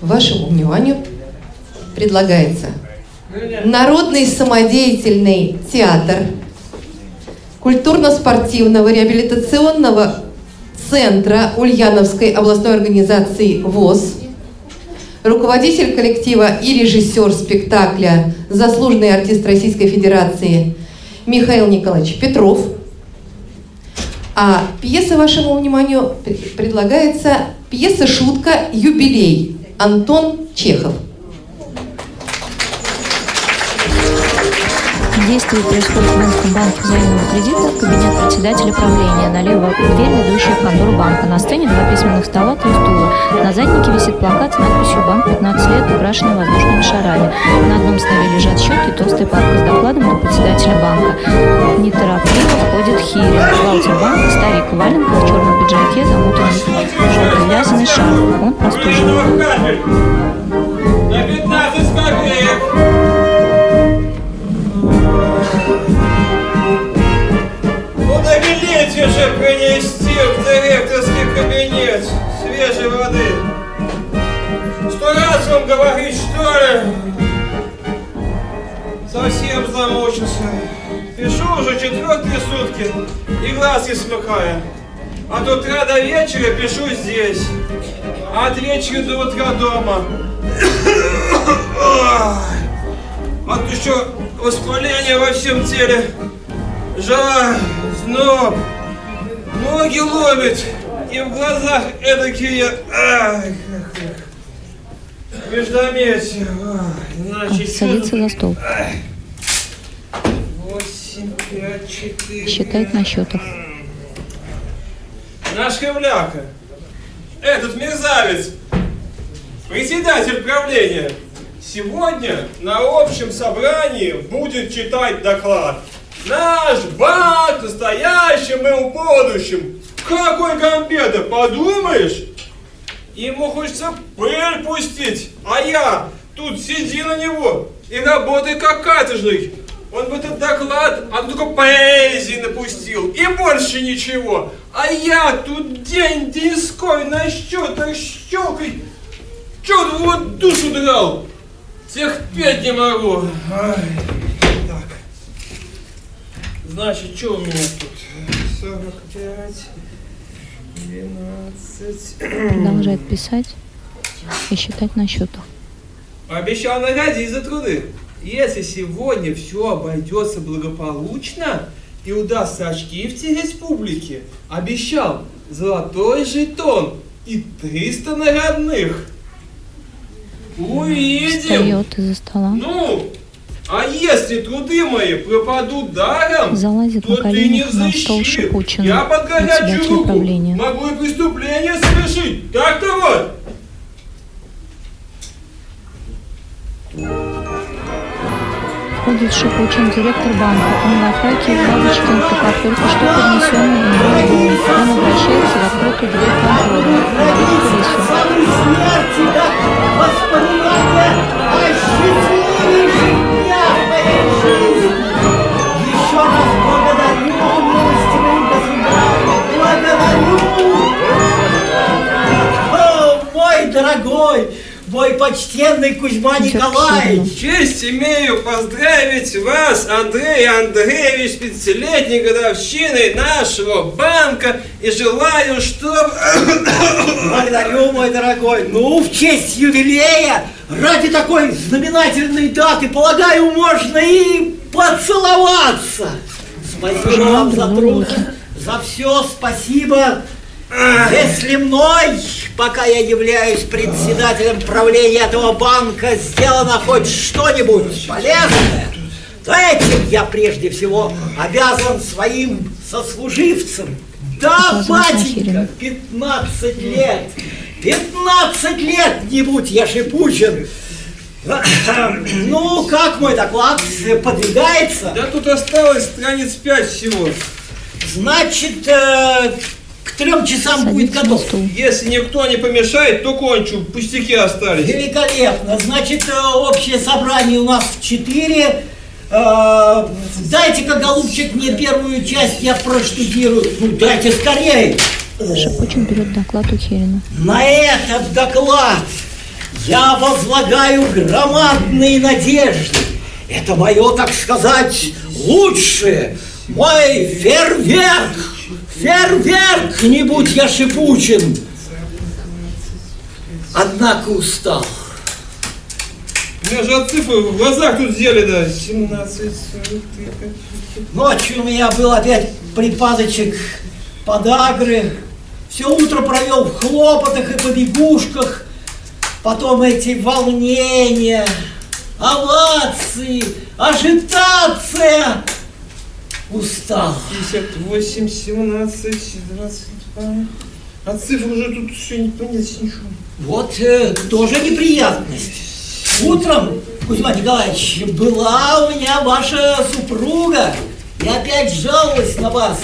вашему вниманию предлагается Народный самодеятельный театр культурно-спортивного реабилитационного центра Ульяновской областной организации ВОЗ, руководитель коллектива и режиссер спектакля, заслуженный артист Российской Федерации Михаил Николаевич Петров. А пьеса вашему вниманию предлагается пьеса-шутка «Юбилей» Антон Чехов – Действие происходит в Минском банке взаимного кредита, кабинет председателя правления, налево дверь, ведущая в контору банка. На сцене два письменных стола, три стула. На заднике висит плакат с надписью «Банк 15 лет», украшенный воздушными шарами. На одном столе лежат счет и толстая папка с докладом для председателя уже четвертые сутки и глаз не смыкая. От утра до вечера пишу здесь. А от вечера до утра дома. А то еще воспаление во всем теле. Жар, зноб, ноги ломит, и в глазах эдакие... Ай, Междометие. Садится за стол. Считает на счетах. Наш Хевляка. Этот мерзавец. Председатель правления. Сегодня на общем собрании будет читать доклад. Наш банк в настоящем и в будущем. Какой гамбеда, подумаешь? Ему хочется пыль пустить, а я тут сиди на него и работай как каторжный. Он бы этот доклад, а только поэзии напустил, и больше ничего. А я тут день деньской на счетах щелкой, чё вот душу драл. Терпеть не могу. Ай. Значит, что у меня тут? 45, 12... Продолжает писать и считать на счетах. Обещал наградить за труды. Если сегодня все обойдется благополучно и удастся очки втереть публике, обещал золотой жетон и 300 наградных. Увидим. Встает из-за стола. Ну, а если труды мои пропадут даром, Залазит то на ты не на. Шипучина, Я под горячую руку могу и преступление совершить. Так-то вот. Входит Шипучин, директор банка. Он во фраке и бабочке на руках, только что поднесенный голову. Он обращается в открытую дверь. Говорит Борису. Мой почтенный Кузьма Николаевич. Честь имею поздравить вас, Андрей Андреевич, пятилетней годовщиной нашего банка и желаю, чтобы... Благодарю, мой дорогой. Ну, в честь юбилея, ради такой знаменательной даты, полагаю, можно и поцеловаться. Спасибо вам за труд, за все спасибо. Если мной, пока я являюсь председателем правления этого банка, сделано хоть что-нибудь полезное, то этим я прежде всего обязан своим сослуживцам. Да, батенька, 15 лет, 15 лет не будь я шипучен. Ну, как мой доклад подвигается? Да тут осталось страниц пять всего. Значит, э, к трем часам будет Садится на готов. Если никто не помешает, то кончу, пустяки остались. Великолепно. Значит, э, общее собрание у нас в четыре. Э, Дайте-ка, голубчик, мне первую часть, я проштудирую. Ну, дайте скорее. Шипучин берет доклад у Херина. На этот доклад я возлагаю громадные надежды. Это мое, так сказать, лучшее, мой фейерверк. Фейерверк, не будь я шипучен. Однако устал. У меня же от цифры в глазах тут зелено. 17. Ночью у меня был опять припадочек подагры. Все утро провел в хлопотах и побегушках. Потом эти волнения, овации, ажитация. Устал. 58, 17, 22. От цифр уже тут все не понять ничего. Вот э, тоже неприятность. Утром, Кузьма Николаевич, была у меня ваша супруга и опять жаловалась на вас.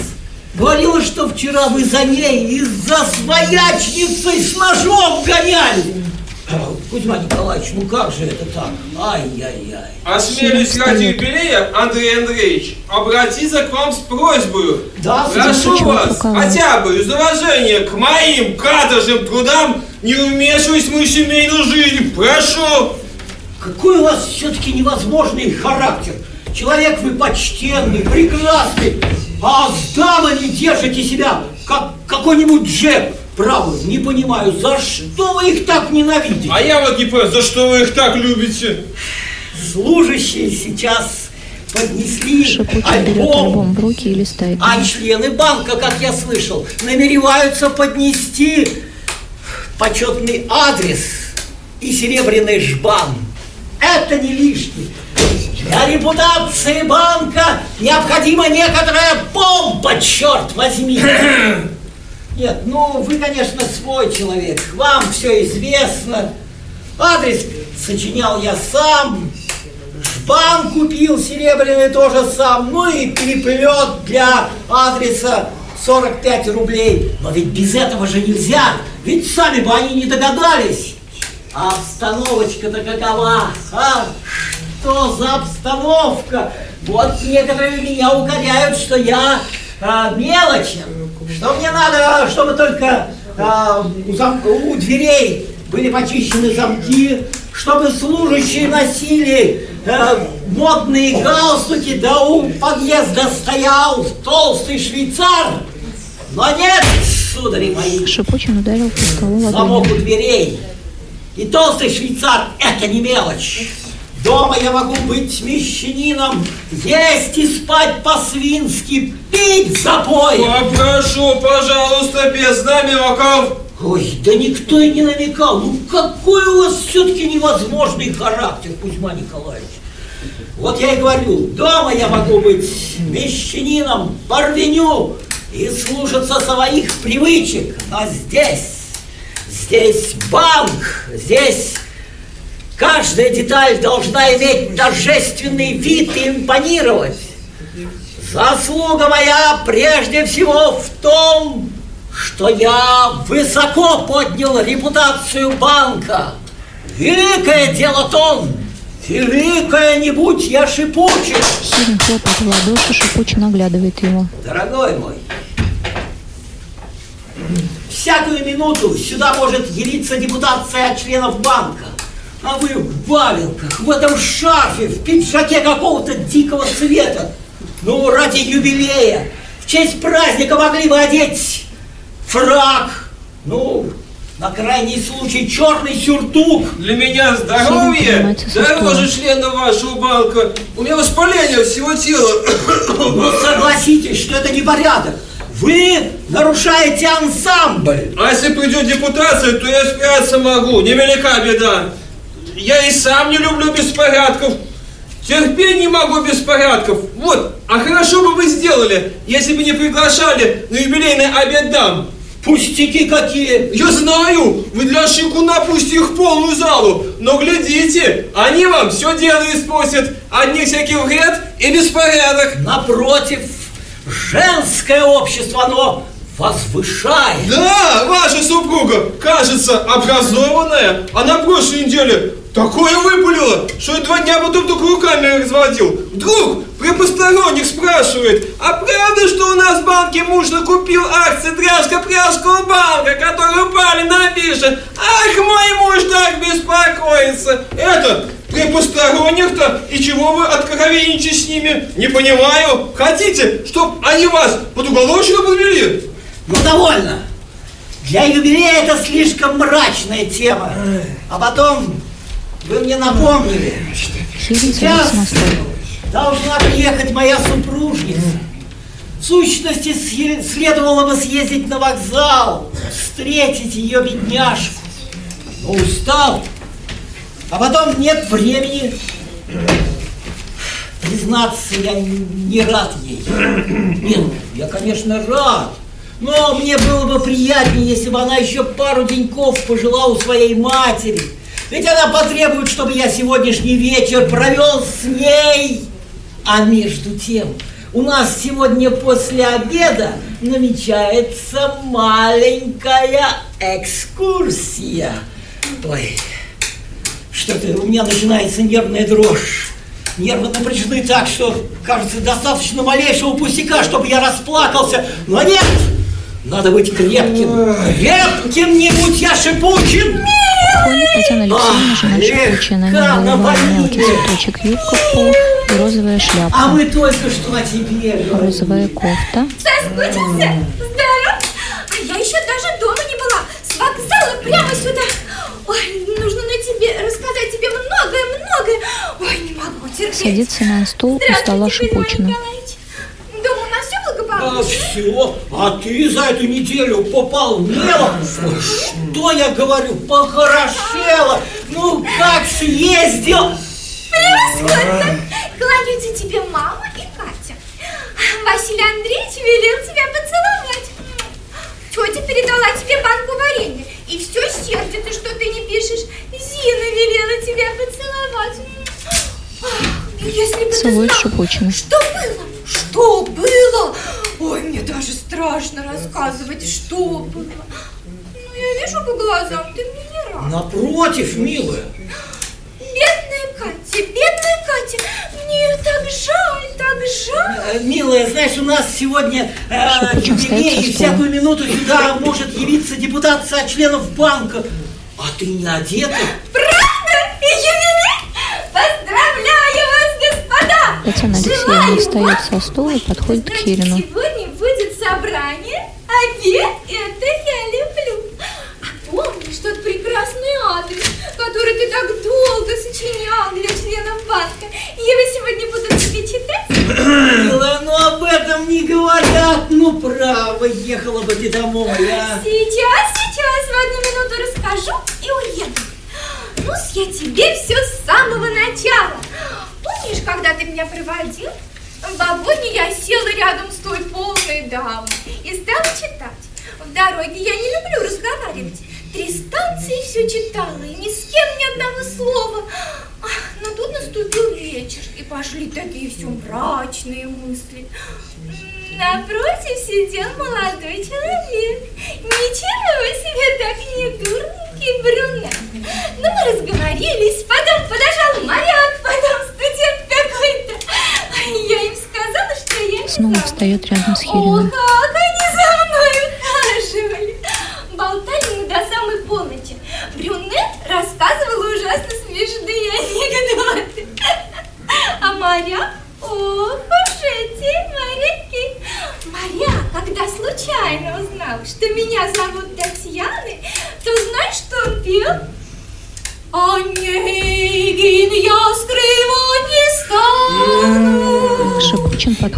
Говорила, что вчера вы за ней из-за своячницы с ножом гоняли. Кузьма Николаевич, ну как же это так? Ай-яй-яй. Осмелюсь ради юбилея, Андрей Андреевич, обратиться к вам с просьбой. Да, Прошу вас, хотя бы из уважения к моим каторжным трудам не вмешиваясь в мою семейную жизнь. Прошу. Какой у вас все-таки невозможный характер. Человек вы почтенный, прекрасный, а с дамами держите себя, как какой-нибудь джеб. Право, не понимаю, за что вы их так ненавидите? А я вот не понимаю, за что вы их так любите? Служащие сейчас поднесли Шипучий альбом, альбом в руки и листает. а члены банка, как я слышал, намереваются поднести почетный адрес и серебряный жбан. Это не лишнее. Для репутации банка необходима некоторая помпа, черт возьми. Нет, ну вы, конечно, свой человек, вам все известно. Адрес сочинял я сам, Жбан купил серебряный тоже сам, ну и переплет для адреса 45 рублей. Но ведь без этого же нельзя, ведь сами бы они не догадались. А обстановочка-то какова, а? Что за обстановка? Вот некоторые меня укоряют, что я а, мелочен, что мне надо, чтобы только а, у, зам- у дверей были почищены замки, чтобы служащие носили э, модные галстуки, да у подъезда стоял толстый швейцар. Но нет, судари мои, Шипучин ударил по столу замок у дверей. И толстый швейцар – это не мелочь. Дома я могу быть мещанином, есть и спать по-свински, пить запой. Попрошу, пожалуйста, без намеков. Ой, да никто и не намекал. Ну какой у вас все-таки невозможный характер, Кузьма Николаевич. Вот я и говорю, дома я могу быть мещанином, порвеню и слушаться своих привычек. А здесь, здесь банк, здесь каждая деталь должна иметь торжественный вид и импонировать. Заслуга моя прежде всего в том, что я высоко поднял репутацию банка. Великое дело тон, великое не будь я шипучий. Сильно хлопает в ладоши, Шипучин оглядывает его. Дорогой мой, всякую минуту сюда может явиться депутация от членов банка. А вы в валенках, в этом шарфе, в пиджаке какого-то дикого цвета. Ну, ради юбилея, в честь праздника могли бы одеть фрак, ну, на крайний случай черный сюртук. Для меня здоровье дороже члена вашего банка. У меня воспаление всего тела. Ну, согласитесь, что это непорядок. Вы нарушаете ансамбль. А если придет депутация, то я справиться могу. Невелика беда. Я и сам не люблю беспорядков. Терпеть не могу беспорядков. Вот, а хорошо бы вы сделали, если бы не приглашали на юбилейный обед дам. Пустяки какие. Я знаю, вы для Шикуна пусть их полную залу, но глядите, они вам все дело испортят. Одни всякий вред и беспорядок. Напротив, женское общество, оно возвышает. Да, ваша супруга, кажется, образованная, а на прошлой неделе такое выпалило, что я два дня потом только руками разводил. Вдруг при посторонних спрашивает, а правда, что у нас в банке муж накупил акции Дряжко-Пряжского банка, которые упали на бирже? Ах, мой муж так беспокоится! Это, при посторонних-то, и чего вы откровенничаете с ними? Не понимаю. Хотите, чтоб они вас под уголочку подвели? Ну, довольно. Для юбилея это слишком мрачная тема. А потом вы мне напомнили. Сейчас должна приехать моя супружница. В сущности, следовало бы съездить на вокзал, встретить ее бедняжку. Но устал. А потом нет времени. Признаться, я не рад ей. Нет, я, конечно, рад. Но мне было бы приятнее, если бы она еще пару деньков пожила у своей матери. Ведь она потребует, чтобы я сегодняшний вечер провел с ней. А между тем, у нас сегодня после обеда намечается маленькая экскурсия. Ой, что-то у меня начинается нервная дрожь. Нервы напряжены так, что, кажется, достаточно малейшего пустяка, чтобы я расплакался. Но нет! Надо быть крепким. Крепким, не будь я шипучим! Входит Татьяна Алексеевна, жена Шипучина. На ней напомнили. мелкий цветочек юбка в пол и розовая А шляпа. мы только что о тебе говорили. Розовая кофта. Соскучился? Здорово! А я еще даже дома не была. С вокзала прямо сюда. Ой, нужно на тебе рассказать тебе многое-многое. Ой, не могу терпеть. Садится на стул у стола Шипучина. Николаевич. Дома у нас все А все, а ты за эту неделю пополнела. Ой, Что я говорю, похорошела. Ну, как съездил. Превосходно. Кланяются тебе мама и Катя. Василий Андреевич велел тебя поцеловать. Тетя передала тебе банку варенья. И все сердится, что ты не пишешь. Зина велела тебя поцеловать. Ах, Если бы ты Целует знал, Шипучина. что было? Что было? Ой, мне даже страшно рассказывать, что было. Ну, я вижу по глазам, ты мне не рад. Напротив, милая. Бедная Катя, бедная Катя, мне ее так жаль, так жаль. Э, Милая, знаешь, у нас сегодня э, юбилей, и всякую минуту сюда может явиться депутат от членов банка. А ты не одета? Правда? И юбилей? Поздравляю вас, господа! Татьяна Алексеевна встает со стула и подходит к Хирину. Обед, это я люблю. А помнишь тот прекрасный адрес, который ты так долго сочинял для членов банка? Его сегодня будут тебе читать? Ну об этом не говорят. Ну, право, ехала бы ты домой, а. Сейчас, сейчас, в одну минуту расскажу и уеду. ну я тебе все с самого начала. Помнишь, когда ты меня проводил? В вагоне я села рядом с той полной дамой и стала читать. В дороге я не люблю разговаривать. Три станции все читала, и ни с кем ни одного слова. Но тут наступил вечер, и пошли такие все мрачные мысли. Напротив сидел молодой человек. Ничего себе, так не дурненький брюнет. Ну, мы разговорились, потом подошел моряк, потом студент какой-то. Я им сказала, что я не Снова встает рядом с О,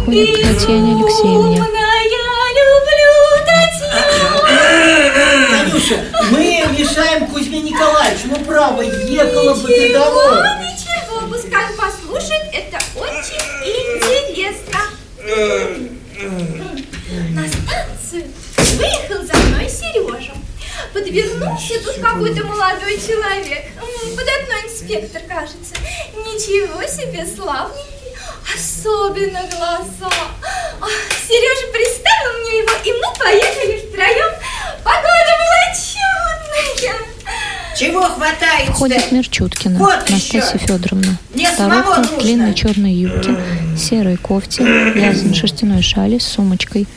Подходит к Татьяне Алексеевне. Танюша, мы мешаем Кузьме Николаевичу. Ну, право, ехала бы ты Ничего, домой. ничего, пускай он послушает, это очень интересно. На станцию выехал за мной Сережа. Подвернулся тут какой-то молодой человек. М, Податной инспектор, кажется. Ничего себе, славненький. Особенно глаза. Сережа представил мне его, и мы поехали втроем. Погода была чудная. Чего хватает? Входит Мерчуткина, Вот Настасья еще. Федоровна. Мне Старуха самого в длинной черной юбке, серой кофте, вязаной шерстяной шали с сумочкой.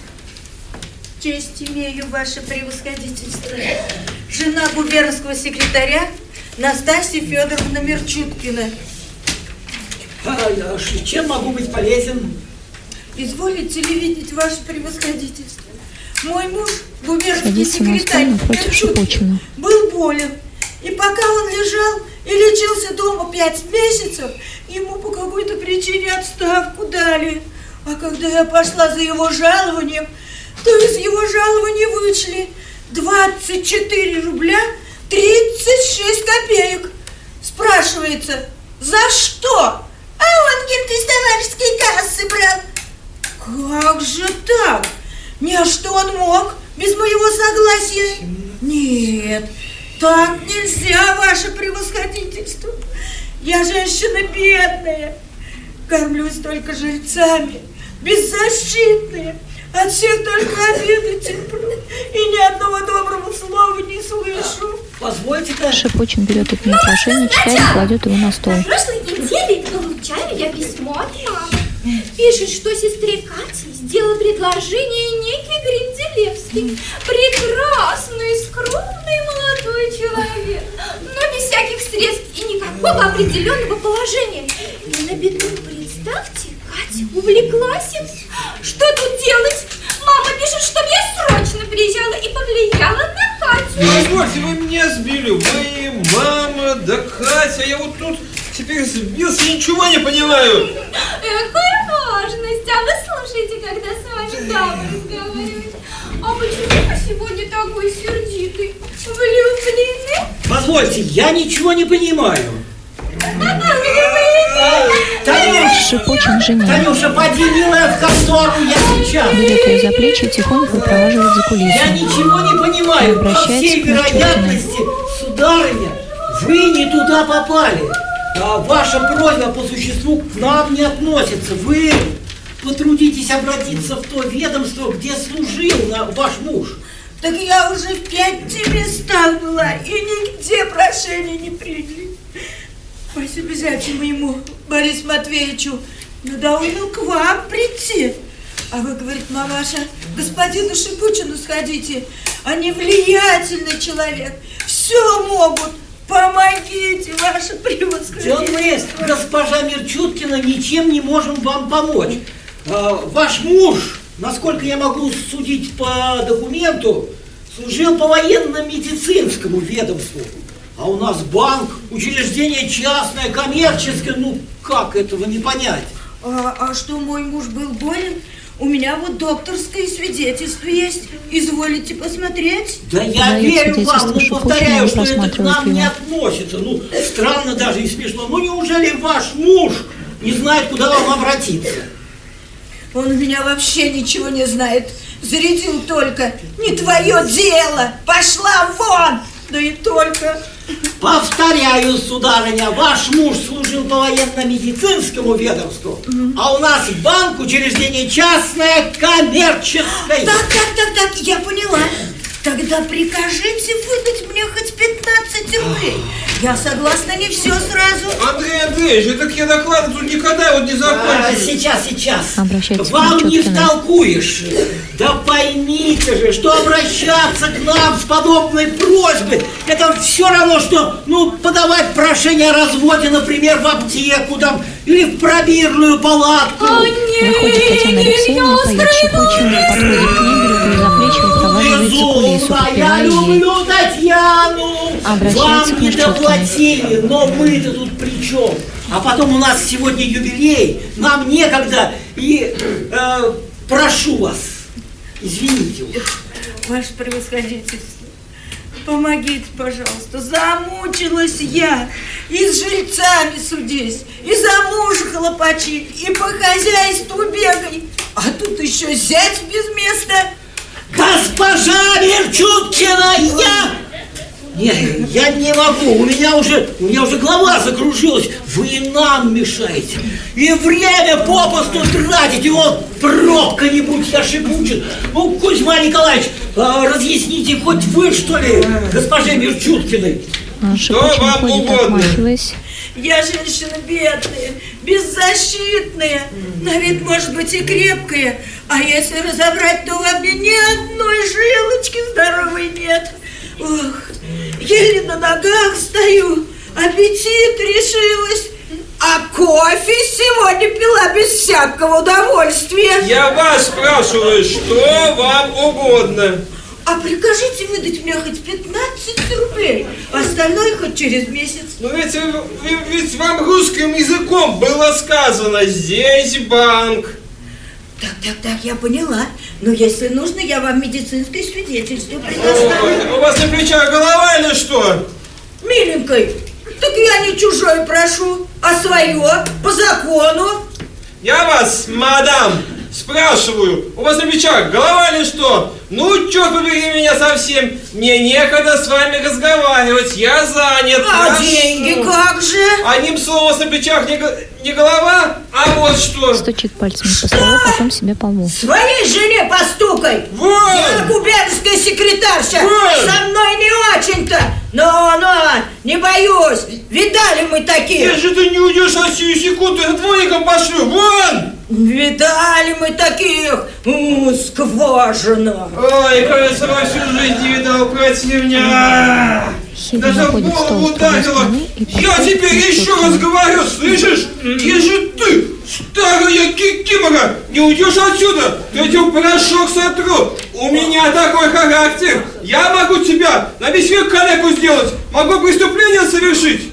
Честь имею, ваше превосходительство. Жена губернского секретаря Настасья Федоровна Мерчуткина. А, а ш- чем могу быть полезен? Изволите ли видеть ваше превосходительство? Мой муж, губернский секретарь Мерчуткин, Шипучина. был болен. И пока он лежал и лечился дома пять месяцев, ему по какой-то причине отставку дали. А когда я пошла за его жалованием, то из его жалования вычли 24 рубля 36 копеек. Спрашивается, за что? Он, говорит, из товарищеской кассы брал. Как же так? Не, а что он мог без моего согласия? Нет, так нельзя, ваше превосходительство. Я женщина бедная, кормлюсь только жильцами, беззащитная. От всех только обиды терплю и ни одного доброго слова не слышу. Позвольте-ка. Шипучин берет от него прошение, читает и кладет его на стол. На прошлой неделе получаю я письмо от мамы. Пишет, что сестре Кате сделал предложение некий Гринделевский. Прекрасный, скромный молодой человек, но без всяких средств и никакого определенного положения. И на беду, представьте, Катя увлеклась им. Что тут делать? Мама пишет, чтобы я срочно приезжала и повлияла на Катю. Позвольте, вы меня сбили. Вы, мама, да Катя. Я вот тут теперь сбился, ничего не понимаю. Какая важность! А вы слушайте, когда с вами дама разговаривает. А почему вы сегодня такой сердитый? Влюблены? Позвольте, я ничего не понимаю. Влюблены? Шипучин жене. Танюша, поди, милая, в контору, я сейчас. Берет ее за плечи и тихонько выпроваживает за Я кулису. ничего не понимаю. По всей вероятности, сударыня, вы не туда попали. А ваша просьба по существу к нам не относится. Вы потрудитесь обратиться в то ведомство, где служил на- ваш муж. Так я уже в пяти местах была, и нигде прошения не приняли. Пусть обязательно ему, Борис Матвеевичу, надоумил к вам прийти. А вы, говорит мамаша, господину Шипучину сходите. Они влиятельный человек, все могут. Помогите, ваше превосходительство. мы, госпожа Мерчуткина, ничем не можем вам помочь. А, Ваш муж, насколько я могу судить по документу, служил по военно-медицинскому ведомству. А у нас банк, учреждение частное, коммерческое, ну как этого не понять? А, а что мой муж был болен? У меня вот докторское свидетельство есть. Изволите посмотреть? Да я Дает верю вам, но Шипухина, повторяю, что это к нам не его. относится. Ну, странно даже и смешно. Ну, неужели ваш муж не знает, куда вам обратиться? Он у меня вообще ничего не знает. Зарядил только. Не твое дело. Пошла вон. Да и только. Повторяю, сударыня, ваш муж служил по военно-медицинскому ведомству, а у нас банк, учреждение частное, коммерческое. Так, так, так, так, я поняла. Тогда прикажите выдать мне хоть 15 рублей. Я согласна не все сразу. Андрей Андреевич, так я доклады тут никогда вот не А, закончу. сейчас, сейчас. Обращается к Вам не втолкуешь. Да поймите же, что обращаться к нам с подобной просьбой, это все равно, что, ну, подавать прошение о разводе, например, в аптеку там, или в пробирную палатку. О, нет, Проходит Татьяна Алексеевна, поет Шипучин, подходит к ней, выпроваживает за кулису, я люблю Татьяну. Обращается Вам не доплатили, но мы-то тут при чем? А потом у нас сегодня юбилей, нам некогда, и э, прошу вас, извините уж. Ваше превосходительство, помогите, пожалуйста. Замучилась я. И с жильцами судись, и за мужа хлопочи, и по хозяйству бегай. А тут еще зять без места. Госпожа Мерчуткина, я... Не, я не могу, у меня уже, у меня уже голова закружилась. Вы нам мешаете. И время попусту тратите. Вот пробка не будь я шипучен. Ну, Кузьма Николаевич, а, разъясните хоть вы, что ли, госпоже Мерчуткиной. Шипучин вам угодно? Я женщина бедная, беззащитная, на вид, может быть, и крепкая. А если разобрать, то во мне ни одной жилочки здоровой нет. Ох, еле на ногах стою. аппетит решилась. А кофе сегодня пила без всякого удовольствия. Я вас спрашиваю, что вам угодно? А прикажите выдать мне хоть 15 рублей, остальное хоть через месяц. Ну ведь, ведь, вам русским языком было сказано, здесь банк. Так, так, так, я поняла. Но если нужно, я вам медицинское свидетельство предоставлю. У вас на плечах голова или что? Миленькой, так я не чужой прошу, а свое, по закону. Я вас, мадам, спрашиваю, у вас на плечах голова или что? Ну, черт побери меня совсем, мне некогда с вами разговаривать, я занят. А прошу. деньги как же? Одним словом, у вас на плечах не, не голова, а вот что. Стучит пальцами по столу, потом себе по лбу. Своей жене постукай. Вот. Я губернская секретарша. Вот. Со мной не очень-то. Но, но, не боюсь. Видали мы таких. Если ты не уйдешь от сию секунду, я двойником пошлю, вон! Видали мы таких. У, скважина. Ой, кажется, во всю жизнь не видал противня. Хиви Даже в голову ударило. Я к еще раз говорю, слышишь? Если ты, кикимора, не уйдешь отсюда, то я тебе порошок сотру. У меня такой характер. Я могу тебя на весь век калеку сделать. Могу преступление совершить.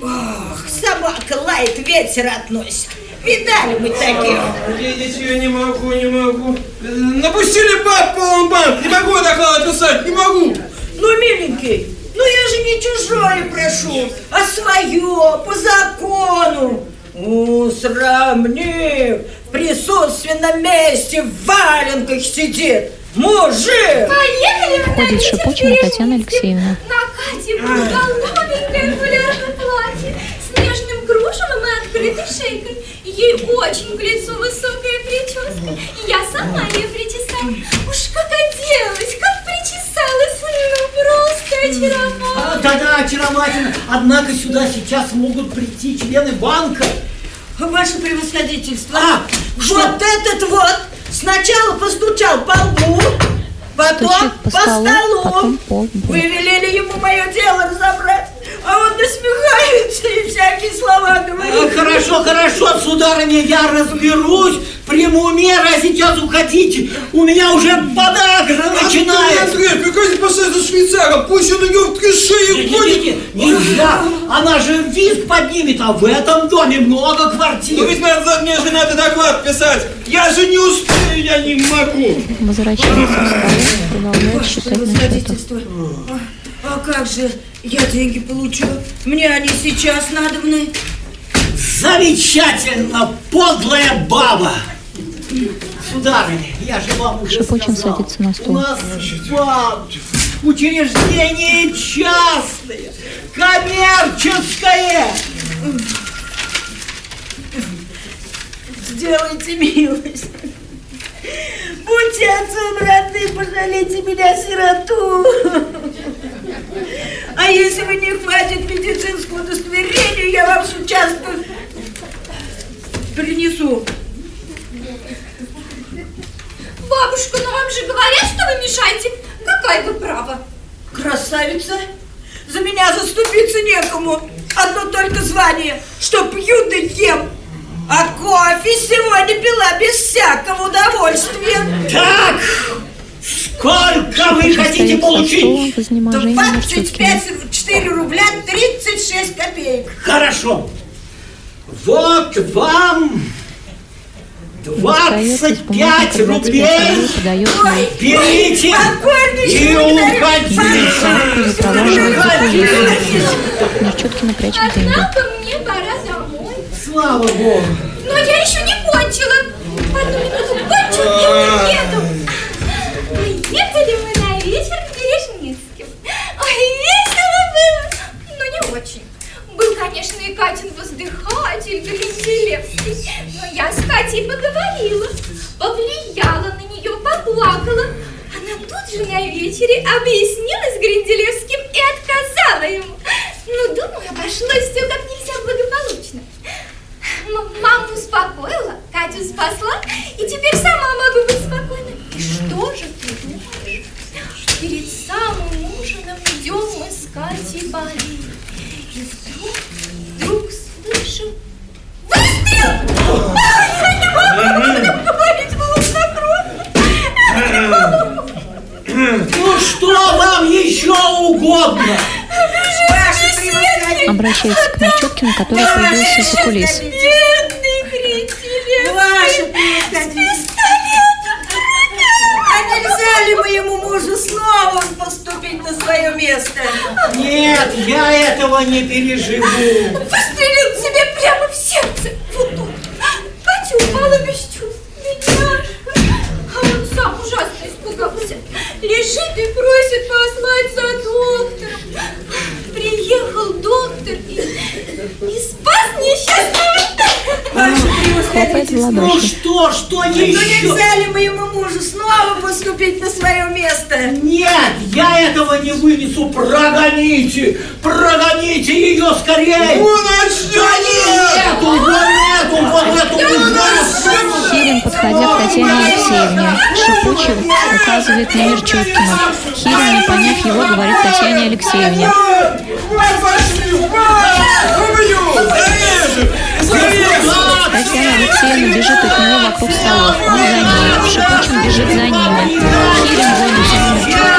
Ох, собака лает, ветер относит. Видали мы таких. Видеть я не могу, не могу. Напустили баб полон банк. Не могу доклад писать, не могу. Ну, миленький, ну я же не чужое прошу, а свое, по закону. У, срамник, в присутственном месте в валенках сидит. Мужик! Поехали Входит Шипучина Татьяна. Алексеевна. На Кате было голубенькое фулярное платье с нежным кружевом и открытой шейкой. Ей очень к лицу высокая прическа. Я сама ее причесала. Уж как оделась, как причесалась. Очаровательно. Однако сюда сейчас могут прийти члены банка. Ваше превосходительство, А, что? вот этот вот сначала постучал по лбу, потом Стучит по по столу, столу. потом по лбу. Вы велели ему мое дело разобрать, а он насмехается и всякие слова А, говорит. Хорошо, хорошо, сударыня, я разберусь, приму меры, а сейчас уходите. У меня уже подагра начинается. Андрей, прикажите поставить за швейцара, пусть он ее в три шеи ходит. Не-не-не, Нельзя, она же визг поднимет, а в этом доме много Ну квартир. ведь надо, мне же надо доклад писать. Я же не успею, я не могу. Возвращается к столу, продолжает считать на счетах. а, а как же я деньги получу? Мне они сейчас надобны. Замечательно, подлая баба. Сударыня, я же вам уже Шипучин сказал, садится на стул. у нас банк, учреждение частное, коммерческое. Сделайте милость. Будьте отцом родным, пожалейте меня, сироту. А если вы не хватит медицинского удостоверения, я вам с участка принесу. Бабушка, ну вам же говорят, что вы мешаете. Какая вы права? Красавица, за меня заступиться некому. Одно только звание, что пью да ем. А кофе сегодня пила без всякого удовольствия. Так, сколько вы хотите получить? столом в изнеможении Мерчуткина. 25 рубля 36 копеек. Хорошо. Вот вам Достает из 25 бумаги по 25 рублей. Ой. Берите и кулису. Мерчуткина прячет деньги. Однако мне пора домой. Слава Богу. Но я еще не кончила. Одну минуту кончу и уеду. Поехали мы на вечер к Бережницким. Ой, весело было, но не очень. Был, конечно, и Катин воздыхатель Гринделевский, но я с Катей поговорила, повлияла на нее, поплакала. Она тут же на вечере объяснилась Гринделевским и отказала ему. Ну, думаю, обошлось все как нельзя благополучно. Маму успокоила, Катю спасла, и теперь сама могу быть спокойна. И что же ты думаешь? Перед самым ужином идем мы с Катей Бари. И угодно. Ваше превосходительство. Обращается Мерчуткину, который появился из-за кулис. Бедный. А нельзя ли моему мужу снова поступить на свое место? Нет, я этого не переживу. Выстрелил себе прямо в сердце. Вот тут. Катя упала без чувств. Бедняжка. А он сам ужасно испугался. Лежит и просит послать за доктором. И спас несчастного. Превосходительство. Ну что, что Ну еще? нельзя ли моему мужу снова поступить на свое место? Нет, я этого не вынесу. Прогоните, прогоните ее скорее. Ну, начнем! Эту, вон эту, вот эту, вон эту. Хирин, подходя к Татьяне Алексеевне, шипуче указывает на Мерчуткину. Хирин, не поняв его, говорит Татьяне Алексеевне. Вот пошли! Татьяна Алексеевна бежит от него вокруг столов. Он за ней. Шипучин бежит за ними. Хирин гонится